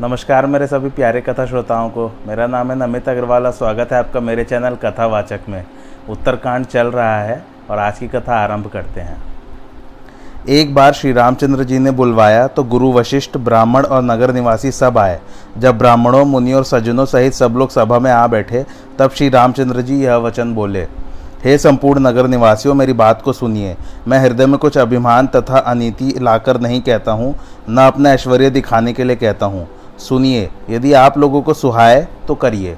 नमस्कार मेरे सभी प्यारे कथा श्रोताओं को। मेरा नाम है नमित अग्रवाल स्वागत है आपका मेरे चैनल कथावाचक में। उत्तरकांड चल रहा है और आज की कथा आरंभ करते हैं। एक बार श्री रामचंद्र जी ने बुलवाया तो गुरु वशिष्ठ, ब्राह्मण और नगर निवासी सब आए। जब ब्राह्मणों मुनि और सज्जनों सहित सब लोग सभा में आ बैठे, तब श्री रामचंद्र जी यह वचन बोले, हे संपूर्ण नगर निवासियों, मेरी बात को सुनिए। मैं हृदय में कुछ अभिमान तथा अनीति लाकर नहीं कहता हूँ, न अपना ऐश्वर्य दिखाने के लिए कहता हूँ। सुनिए, यदि आप लोगों को सुहाए तो करिए।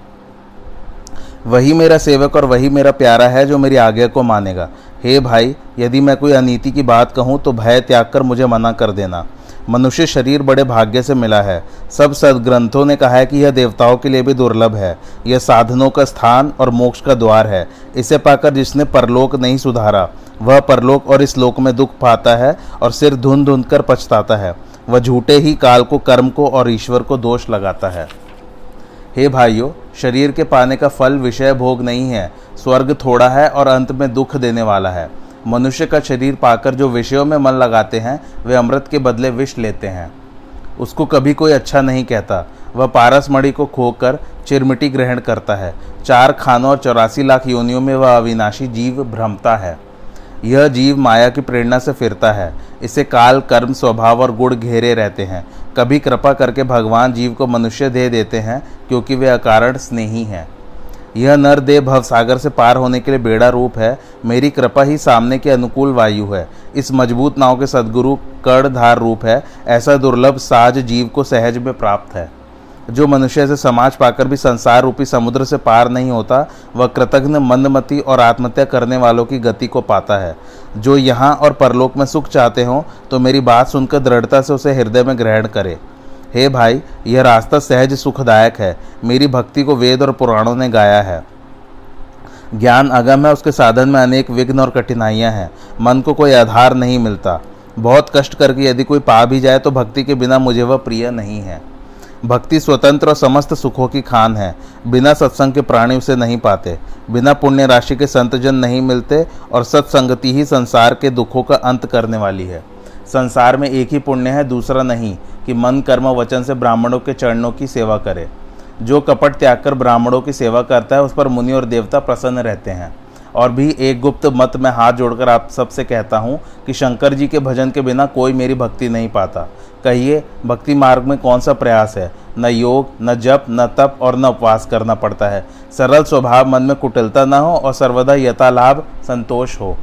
वही मेरा सेवक और वही मेरा प्यारा है जो मेरी आज्ञा को मानेगा। हे भाई, यदि मैं कोई अनीति की बात कहूँ तो भय त्याग कर मुझे मना कर देना। मनुष्य शरीर बड़े भाग्य से मिला है। सब सदग्रंथों ने कहा है कि यह देवताओं के लिए भी दुर्लभ है। यह साधनों का स्थान और मोक्ष का द्वार है। इसे पाकर जिसने परलोक नहीं सुधारा, वह परलोक और इस लोक में दुख पाता है और सिर धुन धुन कर पछताता है। वह झूठे ही काल को, कर्म को और ईश्वर को दोष लगाता है। हे भाइयों, शरीर के पाने का फल विषय भोग नहीं है, स्वर्ग थोड़ा है और अंत में दुख देने वाला है। मनुष्य का शरीर पाकर जो विषयों में मन लगाते हैं, वे अमृत के बदले विष लेते हैं। उसको कभी कोई अच्छा नहीं कहता। वह पारस मणि को खोकर चिरमिटी ग्रहण करता है। चार खानों और चौरासी लाख योनियों में वह अविनाशी जीव भ्रमता है। यह जीव माया की प्रेरणा से फिरता है। इसे काल, कर्म, स्वभाव और गुण घेरे रहते हैं। कभी कृपा करके भगवान जीव को मनुष्य दे देते हैं, क्योंकि वे अकारण स्नेही हैं। यह नर देह भवसागर से पार होने के लिए बेड़ा रूप है। मेरी कृपा ही सामने के अनुकूल वायु है। इस मज़बूत नाव के सदगुरु कर्णधार रूप है। ऐसा दुर्लभ साज जीव को सहज में प्राप्त है। जो मनुष्य से समाज पाकर भी संसार रूपी समुद्र से पार नहीं होता, वह कृतघ्न, मंदमती और आत्महत्या करने वालों की गति को पाता है। जो यहाँ और परलोक में सुख चाहते हों तो मेरी बात सुनकर दृढ़ता से उसे हृदय में ग्रहण करे। हे भाई, यह रास्ता सहज, सुखदायक है। मेरी भक्ति को वेद और पुराणों ने गाया है। ज्ञान अगम है, उसके साधन में अनेक विघ्न और कठिनाइयाँ हैं। मन को कोई आधार नहीं मिलता। बहुत कष्ट करके यदि कोई पा भी जाए तो भक्ति के बिना मुझे वह प्रिय नहीं है। भक्ति स्वतंत्र और समस्त सुखों की खान है। बिना सत्संग के प्राणी उसे नहीं पाते। बिना पुण्य राशि के संतजन नहीं मिलते और सत्संगति ही संसार के दुखों का अंत करने वाली है। संसार में एक ही पुण्य है, दूसरा नहीं, कि मन, कर्म वचन से ब्राह्मणों के चरणों की सेवा करे। जो कपट त्याग कर ब्राह्मणों की सेवा करता है, उस पर मुनि और देवता प्रसन्न रहते हैं। और भी एक गुप्त मत में हाथ जोड़कर आप सबसे कहता हूँ कि शंकर जी के भजन के बिना कोई मेरी भक्ति नहीं पाता। कहिए, भक्ति मार्ग में कौन सा प्रयास है? न योग, न जप, न तप और न उपवास करना पड़ता है। सरल स्वभाव मन में कुटिलता न हो और सर्वदा यथालाभ संतोष हो।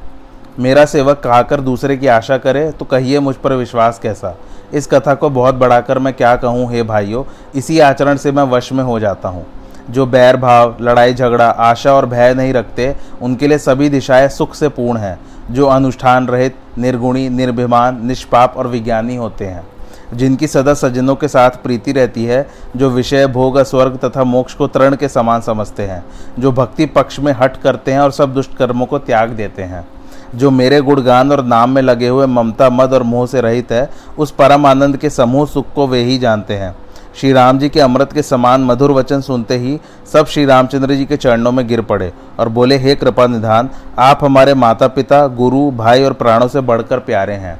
मेरा सेवक कहकर दूसरे की आशा करे तो कहिए मुझ पर विश्वास कैसा? इस कथा को बहुत बढ़ाकर मैं क्या कहूँ, हे भाइयों? इसी आचरण से मैं वश में हो जाता हूँ। जो बैर भाव, लड़ाई झगड़ा, आशा और भय नहीं रखते, उनके लिए सभी दिशाएँ सुख से पूर्ण हैं, जो अनुष्ठान रहित, निर्गुणी, निर्भिमान, निष्पाप और विज्ञानी होते हैं। जिनकी सदा सज्जनों के साथ प्रीति रहती है, जो विषय, भोग, स्वर्ग तथा मोक्ष को तरण के समान समझते हैं, जो भक्ति पक्ष में हट करते हैं और सब दुष्ट कर्मों को त्याग देते हैं। जो मेरे गुणगान और नाम में लगे हुए ममता, मद और मोह से रहित है, उस परम आनंद के समूह सुख को वे ही जानते हैं। श्री राम जी के अमृत के समान मधुर वचन सुनते ही सब श्री रामचंद्र जी के चरणों में गिर पड़े और बोले, हे कृपा निधान, आप हमारे माता पिता गुरु, भाई और प्राणों से बढ़कर प्यारे हैं।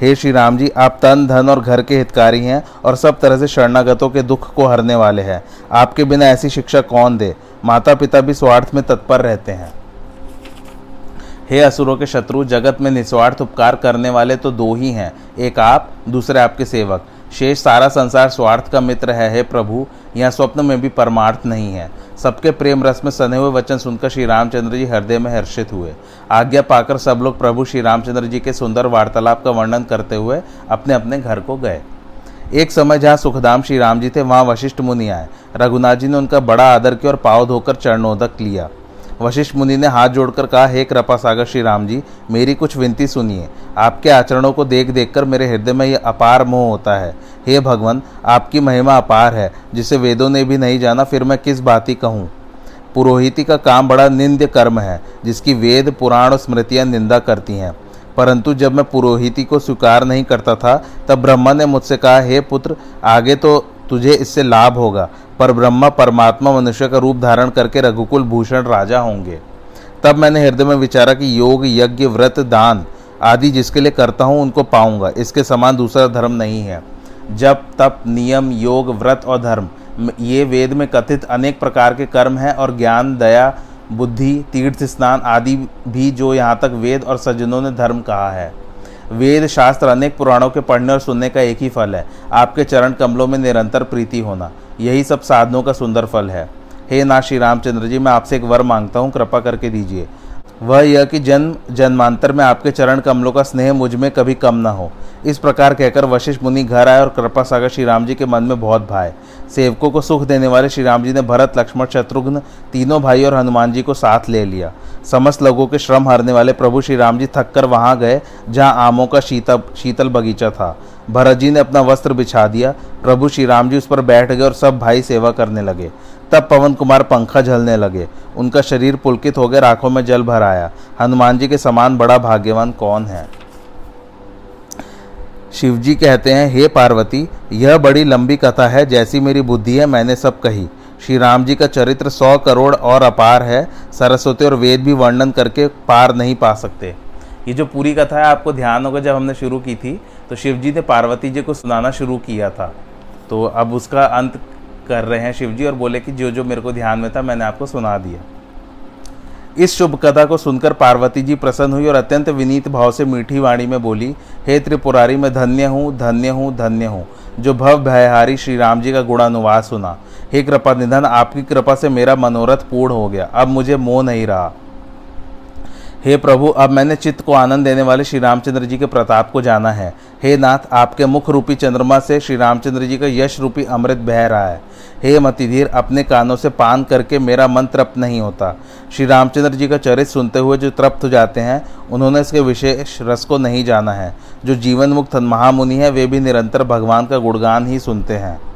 हे श्री राम जी, आप तन, धन और घर के हितकारी हैं और सब तरह से शरणागतों के दुख को हरने वाले हैं। आपके बिना ऐसी शिक्षा कौन दे? माता पिता भी स्वार्थ में तत्पर रहते हैं। हे असुरों के शत्रु, जगत में निस्वार्थ उपकार करने वाले तो दो ही हैं, एक आप, दूसरे आपके सेवक। शेष सारा संसार स्वार्थ का मित्र है, हे प्रभु, यहाँ स्वप्न में भी परमार्थ नहीं है। सबके प्रेम रस में सने हुए वचन सुनकर श्री रामचंद्र जी हृदय में हर्षित हुए। आज्ञा पाकर सब लोग प्रभु श्री रामचंद्र जी के सुंदर वार्तालाप का वर्णन करते हुए अपने अपने घर को गए। एक समय जहाँ सुखधाम श्री राम जी थे, वहाँ वशिष्ठ मुनि आए। रघुनाथ जी ने उनका बड़ा आदर किया और पाव धोकर चरणोदक लिया। वशिष्ठ मुनि ने हाथ जोड़कर कहा, हे कृपा सागर श्री राम जी, मेरी कुछ विनती सुनिए। आपके आचरणों को देख देख कर मेरे हृदय में यह अपार मोह होता है। हे भगवान, आपकी महिमा अपार है, जिसे वेदों ने भी नहीं जाना, फिर मैं किस बात ही कहूँ? पुरोहिती का काम बड़ा निंद्य कर्म है, जिसकी वेद, पुराण और स्मृतियाँ निंदा करती हैं। परंतु जब मैं पुरोहिती को स्वीकार नहीं करता था, तब ब्रह्मा ने मुझसे कहा, हे पुत्र, आगे तो तुझे इससे लाभ होगा। पर ब्रह्मा परमात्मा मनुष्य का रूप धारण करके रघुकुल भूषण राजा होंगे। तब मैंने हृदय में विचारा कि योग, यज्ञ, व्रत, दान आदि जिसके लिए करता हूँ, उनको पाऊँगा। इसके समान दूसरा धर्म नहीं है। जब तप, नियम, योग, व्रत और धर्म ये वेद में कथित अनेक प्रकार के कर्म हैं और ज्ञान, दया, बुद्धि, तीर्थ स्नान आदि भी जो यहाँ तक वेद और सज्जनों ने धर्म कहा है। वेद, शास्त्र अनेक पुराणों के पढ़ने और सुनने का एक ही फल है। आपके चरण कमलों में निरंतर प्रीति होना। यही सब साधनों का सुंदर फल है। हे ना श्री रामचंद्र जी, मैं आपसे एक वर माँगता हूँ, कृपा करके दीजिए। वह यह कि जन्म, जन्मांतर में आपके चरण कमलों का स्नेह मुझमें कभी कम न हो। इस प्रकार कहकर वशिष्ठ मुनि घर आए और कृपा सागर श्री राम जी के मन में बहुत भाए। सेवकों को सुख देने वाले श्री राम जी ने भरत, लक्ष्मण, शत्रुघ्न तीनों भाई और हनुमान जी को साथ ले लिया। समस्त लोगों के श्रम हरने वाले प्रभु श्री राम जी थक कर वहाँ गए, जहाँ आमों का शीतल शीतल बगीचा था। भरत जी ने अपना वस्त्र बिछा दिया। प्रभु श्री राम जी उस पर बैठ गए और सब भाई सेवा करने लगे। तब पवन कुमार पंखा झलने लगे। उनका शरीर पुलकित हो गया आँखों में जल भर आया। हनुमान जी के समान बड़ा भाग्यवान कौन है? शिव जी कहते हैं, हे पार्वती, यह बड़ी लंबी कथा है, जैसी मेरी बुद्धि है, मैंने सब कही। श्री राम जी का चरित्र सौ करोड़ और अपार है। सरस्वती और वेद भी वर्णन करके पार नहीं पा सकते। ये जो पूरी कथा है, आपको ध्यान होगा, जब हमने शुरू की थी तो शिव जी ने पार्वती जी को सुनाना शुरू किया था। तो अब उसका अंत कर रहे हैं शिवजी और बोले कि जो जो मेरे को ध्यान में था, मैंने आपको सुना दिया। इस शुभ कथा को सुनकर पार्वती जी प्रसन्न हुई और अत्यंत विनीत भाव से मीठी वाणी में बोली, हे त्रिपुरारी, मैं धन्य हूँ धन्य हूँ धन्य हूँ। जो भव भयहारी श्री राम जी का गुणानुवाद सुना। हे कृपा निधन, आपकी कृपा से मेरा मनोरथ पूर्ण हो गया। अब मुझे मोह नहीं रहा। हे प्रभु, अब मैंने चित्त को आनंद देने वाले श्री रामचंद्र जी के प्रताप को जाना है। हे नाथ, आपके मुख रूपी चंद्रमा से श्री रामचंद्र जी का यश रूपी अमृत बह रहा है। हे मतिधीर अपने कानों से पान करके मेरा मन तृप्त नहीं होता। श्री रामचंद्र जी का चरित्र सुनते हुए जो तृप्त हो जाते हैं, उन्होंने इसके विशेष रस को नहीं जाना है। जो जीवन मुक्त महामुनि है, वे भी निरंतर भगवान का गुणगान ही सुनते हैं।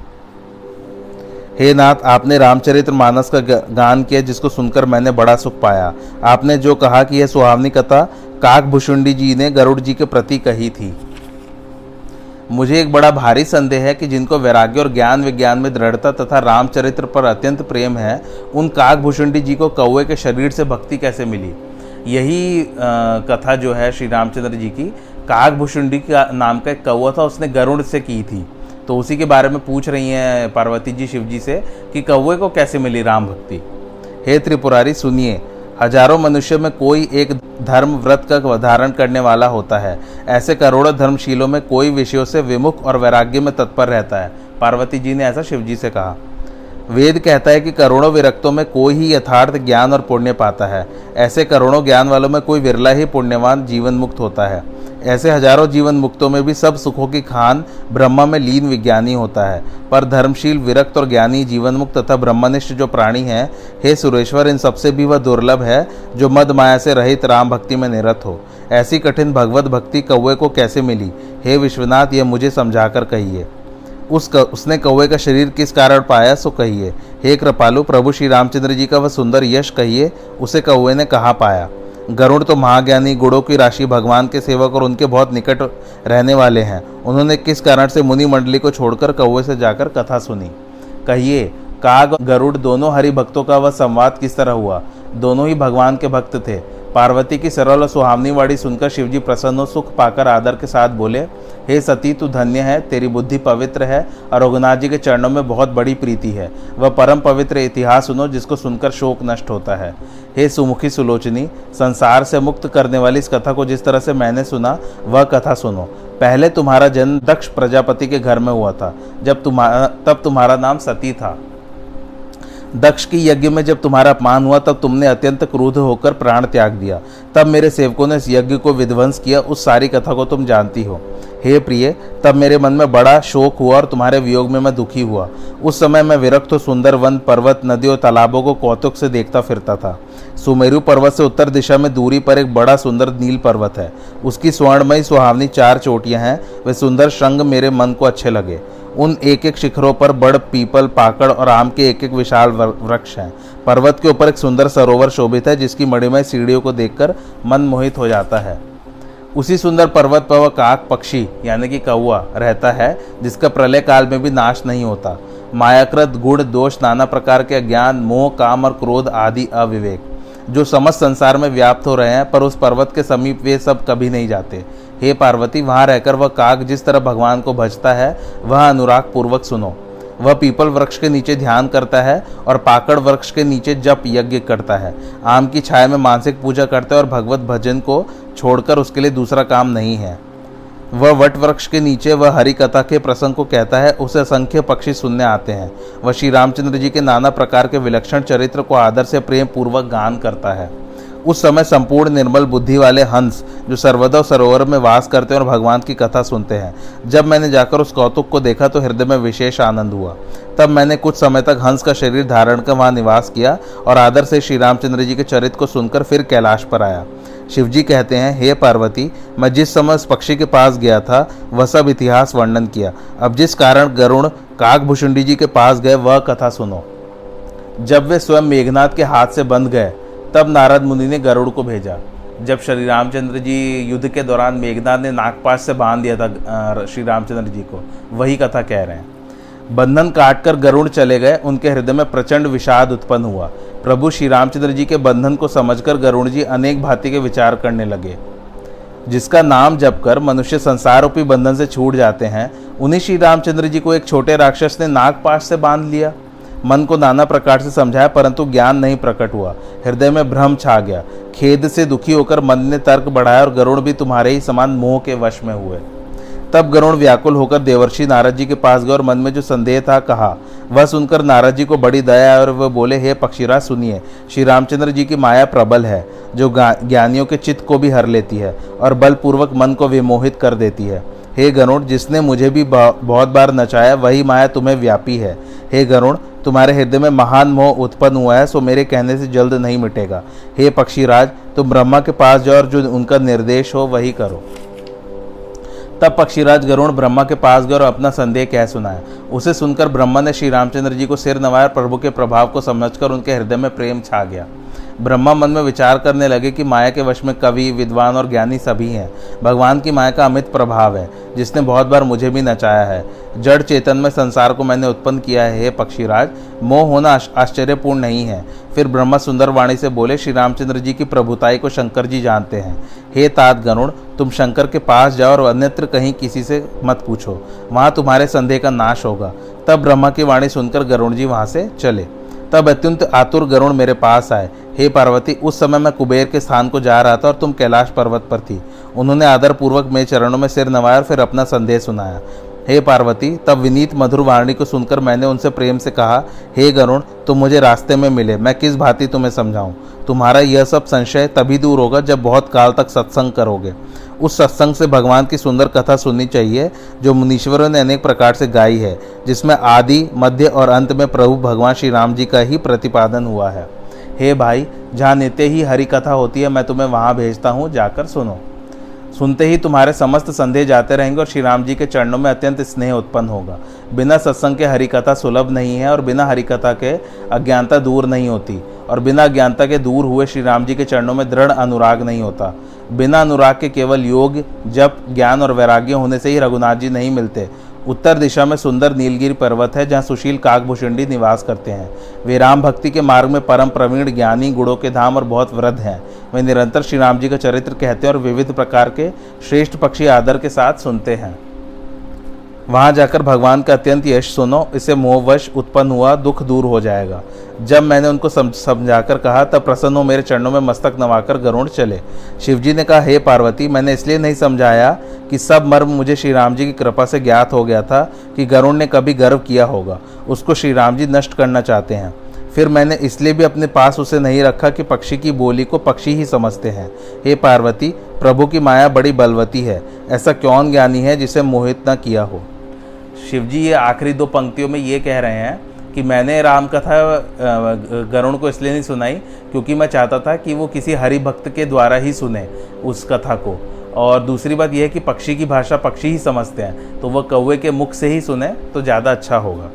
हे नाथ आपने रामचरित्र मानस का गान किया जिसको सुनकर मैंने बड़ा सुख पाया। आपने जो कहा कि यह सुहावनी कथा काक भुषुंडी जी ने गरुड़ जी के प्रति कही थी। मुझे एक बड़ा भारी संदेह है कि जिनको वैराग्य और ज्ञान विज्ञान में दृढ़ता तथा रामचरित्र पर अत्यंत प्रेम है उन काक भूषुंडी जी को कौए के शरीर से भक्ति कैसे मिली? यही आ, कथा जो है श्री रामचंद्र जी की। काक भूषुंडी का नाम का एक कौआ था उसने गरुड़ से की थी। तो उसी के बारे में पूछ रही हैं पार्वती जी, शिव जी से कि कौए को कैसे मिली राम भक्ति? हे त्रिपुरारी, सुनिए। हज़ारों मनुष्य में कोई एक धर्म व्रत का धारण करने वाला होता है। ऐसे करोड़ों धर्मशीलों में कोई विषयों से विमुख और वैराग्य में तत्पर रहता है। पार्वती जी ने ऐसा शिव जी से कहा। वेद कहता है कि करोड़ों विरक्तों में कोई ही यथार्थ ज्ञान और पुण्य पाता है। ऐसे करोड़ों ज्ञान वालों में कोई विरला ही पुण्यवान जीवन मुक्त होता है। ऐसे हज़ारों जीवन मुक्तों में भी सब सुखों की खान ब्रह्मा में लीन विज्ञानी होता है। पर धर्मशील, विरक्त और ज्ञानी जीवन मुक्त तथा ब्रह्मनिष्ठ जो प्राणी है, हे सुरेश्वर, इन सबसे भी वह दुर्लभ है जो मद माया से रहित राम भक्ति में निरत हो। ऐसी कठिन भगवत भक्ति कौए को कैसे मिली? हे विश्वनाथ, यह मुझे समझाकर कहिए। उस क, उसने कौवे का शरीर किस कारण पाया सो कहिए। हे कृपालु प्रभु श्री रामचंद्र जी का वह सुंदर यश कहिए उसे कौवे ने कहाँ पाया? गरुड़ तो महाज्ञानी गुड़ों की राशि भगवान के सेवक और उनके बहुत निकट रहने वाले हैं। उन्होंने किस कारण से मुनि मंडली को छोड़कर कौवे से जाकर कथा सुनी? कहिए काग गरुड़ दोनों हरि भक्तों का वह संवाद किस तरह हुआ? दोनों ही भगवान के भक्त थे। पार्वती की सरल और सुहावनी वाणी सुनकर शिवजी प्रसन्न और सुख पाकर आदर के साथ बोले हे सती, तू धन्य है, तेरी बुद्धि पवित्र है और रघुनाथ जी के चरणों में बहुत बड़ी प्रीति है। वह परम पवित्र इतिहास सुनो, जिसको सुनकर शोक नष्ट होता है। हे सुमुखी सुलोचनी, संसार से मुक्त करने वाली इस कथा को जिस तरह से मैंने सुना, वह कथा सुनो। पहले तुम्हारा जन्म दक्ष प्रजापति के घर में हुआ था, जब तुम्हारा तब तुम्हारा नाम सती था। दक्ष की यज्ञ में जब तुम्हारा अपमान हुआ, तब तुमने अत्यंत क्रोध होकर प्राण त्याग दिया। तब मेरे सेवकों ने इस यज्ञ को विध्वंस किया। उस सारी कथा को तुम जानती हो। हे प्रिय, तब मेरे मन में बड़ा शोक हुआ और तुम्हारे वियोग में मैं दुखी हुआ। उस समय मैं विरक्त सुंदर वन पर्वत, नदियों तालाबों को कौतुक से देखता फिरता था। सुमेरु पर्वत से उत्तर दिशा में दूरी पर एक बड़ा सुंदर नील पर्वत है। उसकी स्वर्णमयी सुहावनी चार चोटियाँ हैं। वे सुंदर श्रृंग मेरे मन को अच्छे लगे। उन एक एक शिखरों पर बड़ पीपल, पाकड़ और आम के एक एक विशाल वृक्ष हैं। पर्वत के ऊपर एक सुंदर सरोवर शोभित है, जिसकी मणिमय सीढ़ियों को देखकर मन मोहित हो जाता है। उसी सुंदर पर्वत पर वह काक पक्षी, यानी कि कौआ रहता है, जिसका प्रलय काल में भी नाश नहीं होता। मायाकृत, गुण, दोष, नाना प्रकार के ज्ञान मोह, काम और क्रोध आदि अविवेक, जो समस्त संसार में व्याप्त हो रहे हैं, पर उस पर्वत के समीप वे सब कभी नहीं जाते। हे पार्वती, वहाँ रहकर वह काग जिस तरह भगवान को भजता है, वह अनुराग पूर्वक सुनो। वह पीपल वृक्ष के नीचे ध्यान करता है और पाकड़ वृक्ष के नीचे जप यज्ञ करता है। आम की छाया में मानसिक पूजा करता है और भगवत भजन को छोड़कर उसके लिए दूसरा काम नहीं है। वह वट वृक्ष के नीचे वह हरि कथा के प्रसंग को कहता है, उसे असंख्य पक्षी सुनने आते हैं। वह श्री रामचंद्र जी के नाना प्रकार के विलक्षण चरित्र को आदर से प्रेम पूर्वक गान करता है। उस समय संपूर्ण निर्मल बुद्धि वाले हंस, जो सर्वदा सरोवर में वास करते हैं और भगवान की कथा सुनते हैं। जब मैंने जाकर उस कौतुक को देखा तो हृदय में विशेष आनंद हुआ। तब मैंने कुछ समय तक हंस का शरीर धारण कर वहाँ निवास किया और आदर से श्री रामचंद्र जी के चरित्र को सुनकर फिर कैलाश पर आया। शिवजी कहते हैं, हे पार्वती, मैं जिस समय उस पक्षी के पास गया था, वह सब इतिहास वर्णन किया। अब जिस कारण गरुण काकभूषुंडी जी के पास गए, वह कथा सुनो। जब वे स्वयं मेघनाथ के हाथ से बंध गए तब नारद मुनि ने गरुड़ को भेजा। जब श्री रामचंद्र जी युद्ध के दौरान मेघनाथ ने नागपाश से बाँध दिया था श्री रामचंद्र जी को। वही कथा कह रहे हैं। बंधन काटकर गरुड़ चले गए, उनके हृदय में प्रचंड विषाद उत्पन्न हुआ। प्रभु श्री रामचंद्र जी के बंधन को समझकर गरुड़ जी अनेक भांति के विचार करने लगे। जिसका नाम जप कर मनुष्य संसार रूपी बंधन से छूट जाते हैं, उन्हीं श्री रामचंद्र जी को एक छोटे राक्षस ने नागपाश से बाँध लिया। मन को नाना प्रकार से समझाया, परंतु ज्ञान नहीं प्रकट हुआ। हृदय में भ्रम छा गया। खेद से दुखी होकर मन ने तर्क बढ़ाया और गरुड़ भी तुम्हारे ही समान मोह के वश में हुए। तब गरुण व्याकुल होकर देवर्षि नारद जी के पास गए और मन में जो संदेह था कहा, वह सुनकर नारद जी को बड़ी दया और वह बोले, हे पक्षीराज, सुनिए, श्री रामचंद्र जी की माया प्रबल है, जो ज्ञानियों के चित्त को भी हर लेती है और बलपूर्वक मन को विमोहित कर देती है। हे गरुण जिसने मुझे भी बहुत बार नचाया, वही माया तुम्हें व्यापी है। हे गरुण तुम्हारे हृदय में महान मोह उत्पन्न हुआ है, सो मेरे कहने से जल्द नहीं मिटेगा। हे पक्षीराज, तुम ब्रह्मा के पास जाओ और जो उनका निर्देश हो, वही करो। तब पक्षीराज गरुण ब्रह्मा के पास गए और अपना संदेह कह सुनाया। उसे सुनकर ब्रह्मा ने श्री रामचंद्र जी को सिर नवाया प्रभु के प्रभाव को समझकर उनके हृदय में प्रेम छा गया। ब्रह्मा मन में विचार करने लगे कि माया के वश में कवि, विद्वान और ज्ञानी सभी हैं। भगवान की माया का अमित प्रभाव है, जिसने बहुत बार मुझे भी नचाया है। जड़ चेतन में संसार को मैंने उत्पन्न किया है पक्षीराज, मोह होना आश्चर्यपूर्ण नहीं है। फिर ब्रह्मा सुंदर वाणी से बोले, श्री रामचंद्र जी की प्रभुताई को शंकर जी जानते हैं। हे तात गरुण, तुम शंकर के पास जाओ और अन्यत्र कहीं किसी से मत पूछो। वहाँ तुम्हारे संदेह का नाश होगा। तब ब्रह्मा की वाणी सुनकर गरुण जी वहाँ से चले। तब अत्यंत आतुर गरुण मेरे पास आए। हे पार्वती, उस समय मैं कुबेर के स्थान को जा रहा था और तुम कैलाश पर्वत पर थी। उन्होंने आदरपूर्वक मेरे चरणों में सिर नवाया और फिर अपना संदेश सुनाया। हे पार्वती, तब विनीत मधुर वाणी को सुनकर मैंने उनसे प्रेम से कहा, हे गरुण, तुम मुझे रास्ते में मिले, मैं किस भांति तुम्हें समझाऊं? तुम्हारा यह सब संशय तभी दूर होगा जब बहुत काल तक सत्संग करोगे। उस सत्संग से भगवान की सुंदर कथा सुननी चाहिए, जो मुनीश्वरों ने अनेक प्रकार से गाई है, जिसमें आदि, मध्य और अंत में प्रभु भगवान श्री राम जी का ही प्रतिपादन हुआ है। हे भाई, जहाँ नित्य ही हरि कथा होती है, मैं तुम्हें वहाँ भेजता हूँ, जाकर सुनो। सुनते ही तुम्हारे समस्त संदेह जाते रहेंगे और श्री राम जी के चरणों में अत्यंत स्नेह उत्पन्न होगा। बिना सत्संग के हरिकथा सुलभ नहीं है और बिना हरिकथा के अज्ञानता दूर नहीं होती और बिना अज्ञानता के दूर हुए श्री राम जी के चरणों में दृढ़ अनुराग नहीं होता। बिना अनुराग के केवल योग, जप, ज्ञान और वैराग्य होने से ही रघुनाथ जी नहीं मिलते। उत्तर दिशा में सुंदर नीलगिरी पर्वत है, जहाँ सुशील काकभूषिंडी निवास करते हैं। वे राम भक्ति के मार्ग में परम प्रवीण, ज्ञानी, गुणों के धाम और बहुत वृद्ध हैं। वे निरंतर श्री राम जी का चरित्र कहते हैं और विविध प्रकार के श्रेष्ठ पक्षी आदर के साथ सुनते हैं। वहाँ जाकर भगवान का अत्यंत यश सुनो इसे मोहवश उत्पन्न हुआ दुख दूर हो जाएगा। जब मैंने उनको समझाकर कहा, तब प्रसन्न हो मेरे चरणों में मस्तक नवाकर गरुण चले। शिवजी ने कहा, हे पार्वती, मैंने इसलिए नहीं समझाया कि सब मर्म मुझे श्री राम जी की कृपा से ज्ञात हो गया था कि गरुण ने कभी गर्व किया होगा। उसको श्री राम जी नष्ट करना चाहते हैं। फिर मैंने इसलिए भी अपने पास उसे नहीं रखा कि पक्षी की बोली को पक्षी ही समझते हैं। हे पार्वती, प्रभु की माया बड़ी बलवती है। ऐसा कौन ज्ञानी है जिसे मोहित न किया हो? शिवजी, ये आखिरी दो पंक्तियों में ये कह रहे हैं कि मैंने राम कथा गरुण को इसलिए नहीं सुनाई, क्योंकि मैं चाहता था कि वो किसी हरि भक्त के द्वारा ही सुने उस कथा को। और दूसरी बात यह है कि पक्षी की भाषा पक्षी ही समझते हैं तो वह कौवे के मुख से ही सुने तो ज़्यादा अच्छा होगा।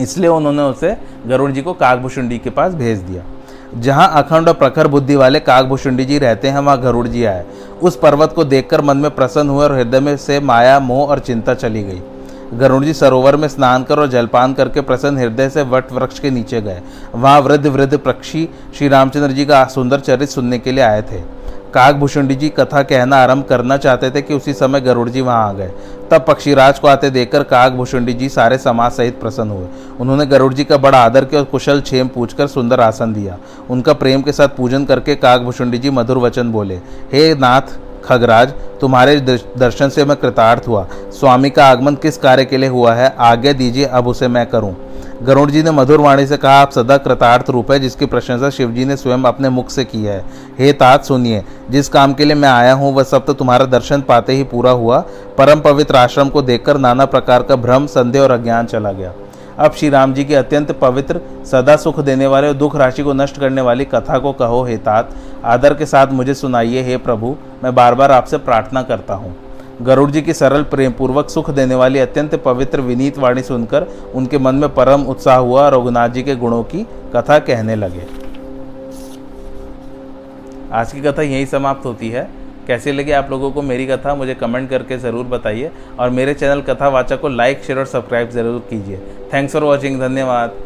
इसलिए उन्होंने उसे गरुण जी को काकभूषुंडी के पास भेज दिया। जहाँ अखंड और प्रखर बुद्धि वाले काकभूषुंडी जी रहते हैं, वहाँ गरुड़ जी आए। उस पर्वत को देखकर मन में प्रसन्न हुए और हृदय में से माया, मोह और चिंता चली गई। गरुड़ जी सरोवर में स्नान कर और जलपान करके प्रसन्न हृदय से वट वृक्ष के नीचे गए। वहाँ वृद्ध वृद्ध पक्षी श्री रामचंद्र जी का सुंदर चरित्र सुनने के लिए आए थे। काकभूषुंडी जी कथा कहना आरंभ करना चाहते थे कि उसी समय गरुड़ जी वहाँ आ गए। तब पक्षीराज को आते देखकर काकभूषुंडी जी सारे समाज सहित प्रसन्न हुए। उन्होंने गरुड़ जी का बड़ा आदर किया और कुशल छेम पूछकर सुंदर आसन दिया। उनका प्रेम के साथ पूजन करके काकभूषुंडी जी मधुर वचन बोले, हे नाथ खगराज, तुम्हारे दर्शन से मैं कृतार्थ हुआ। स्वामी का आगमन किस कार्य के लिए हुआ है, आज्ञा दीजिए, अब उसे मैं करूँ। गरुड़ जी ने मधुर वाणी से कहा, आप सदा कृतार्थ रूप है, जिसकी प्रशंसा शिव जी ने स्वयं अपने मुख से की है। हे तात, सुनिए, जिस काम के लिए मैं आया हूँ, वह सब तो तुम्हारा दर्शन पाते ही पूरा हुआ। परम पवित्र आश्रम को देखकर नाना प्रकार का भ्रम, संदेह और अज्ञान चला गया। अब श्री राम जी की अत्यंत पवित्र, सदा सुख देने वाले और दुख राशि को नष्ट करने वाली कथा को कहो, हे तात, आदर के साथ मुझे सुनाइए, हे प्रभु, मैं बार बार आपसे प्रार्थना करता हूँ। गरुड़ जी की सरल प्रेम पूर्वक सुख देने वाली अत्यंत पवित्र विनीत वाणी सुनकर उनके मन में परम उत्साह हुआ और रघुनाथ जी के गुणों की कथा कहने लगे। आज की कथा यही समाप्त होती है। कैसी लगी आप लोगों को मेरी कथा, मुझे कमेंट करके ज़रूर बताइए। और मेरे चैनल कथावाचक को लाइक शेयर और सब्सक्राइब ज़रूर कीजिए। थैंक्स फॉर वॉचिंग धन्यवाद।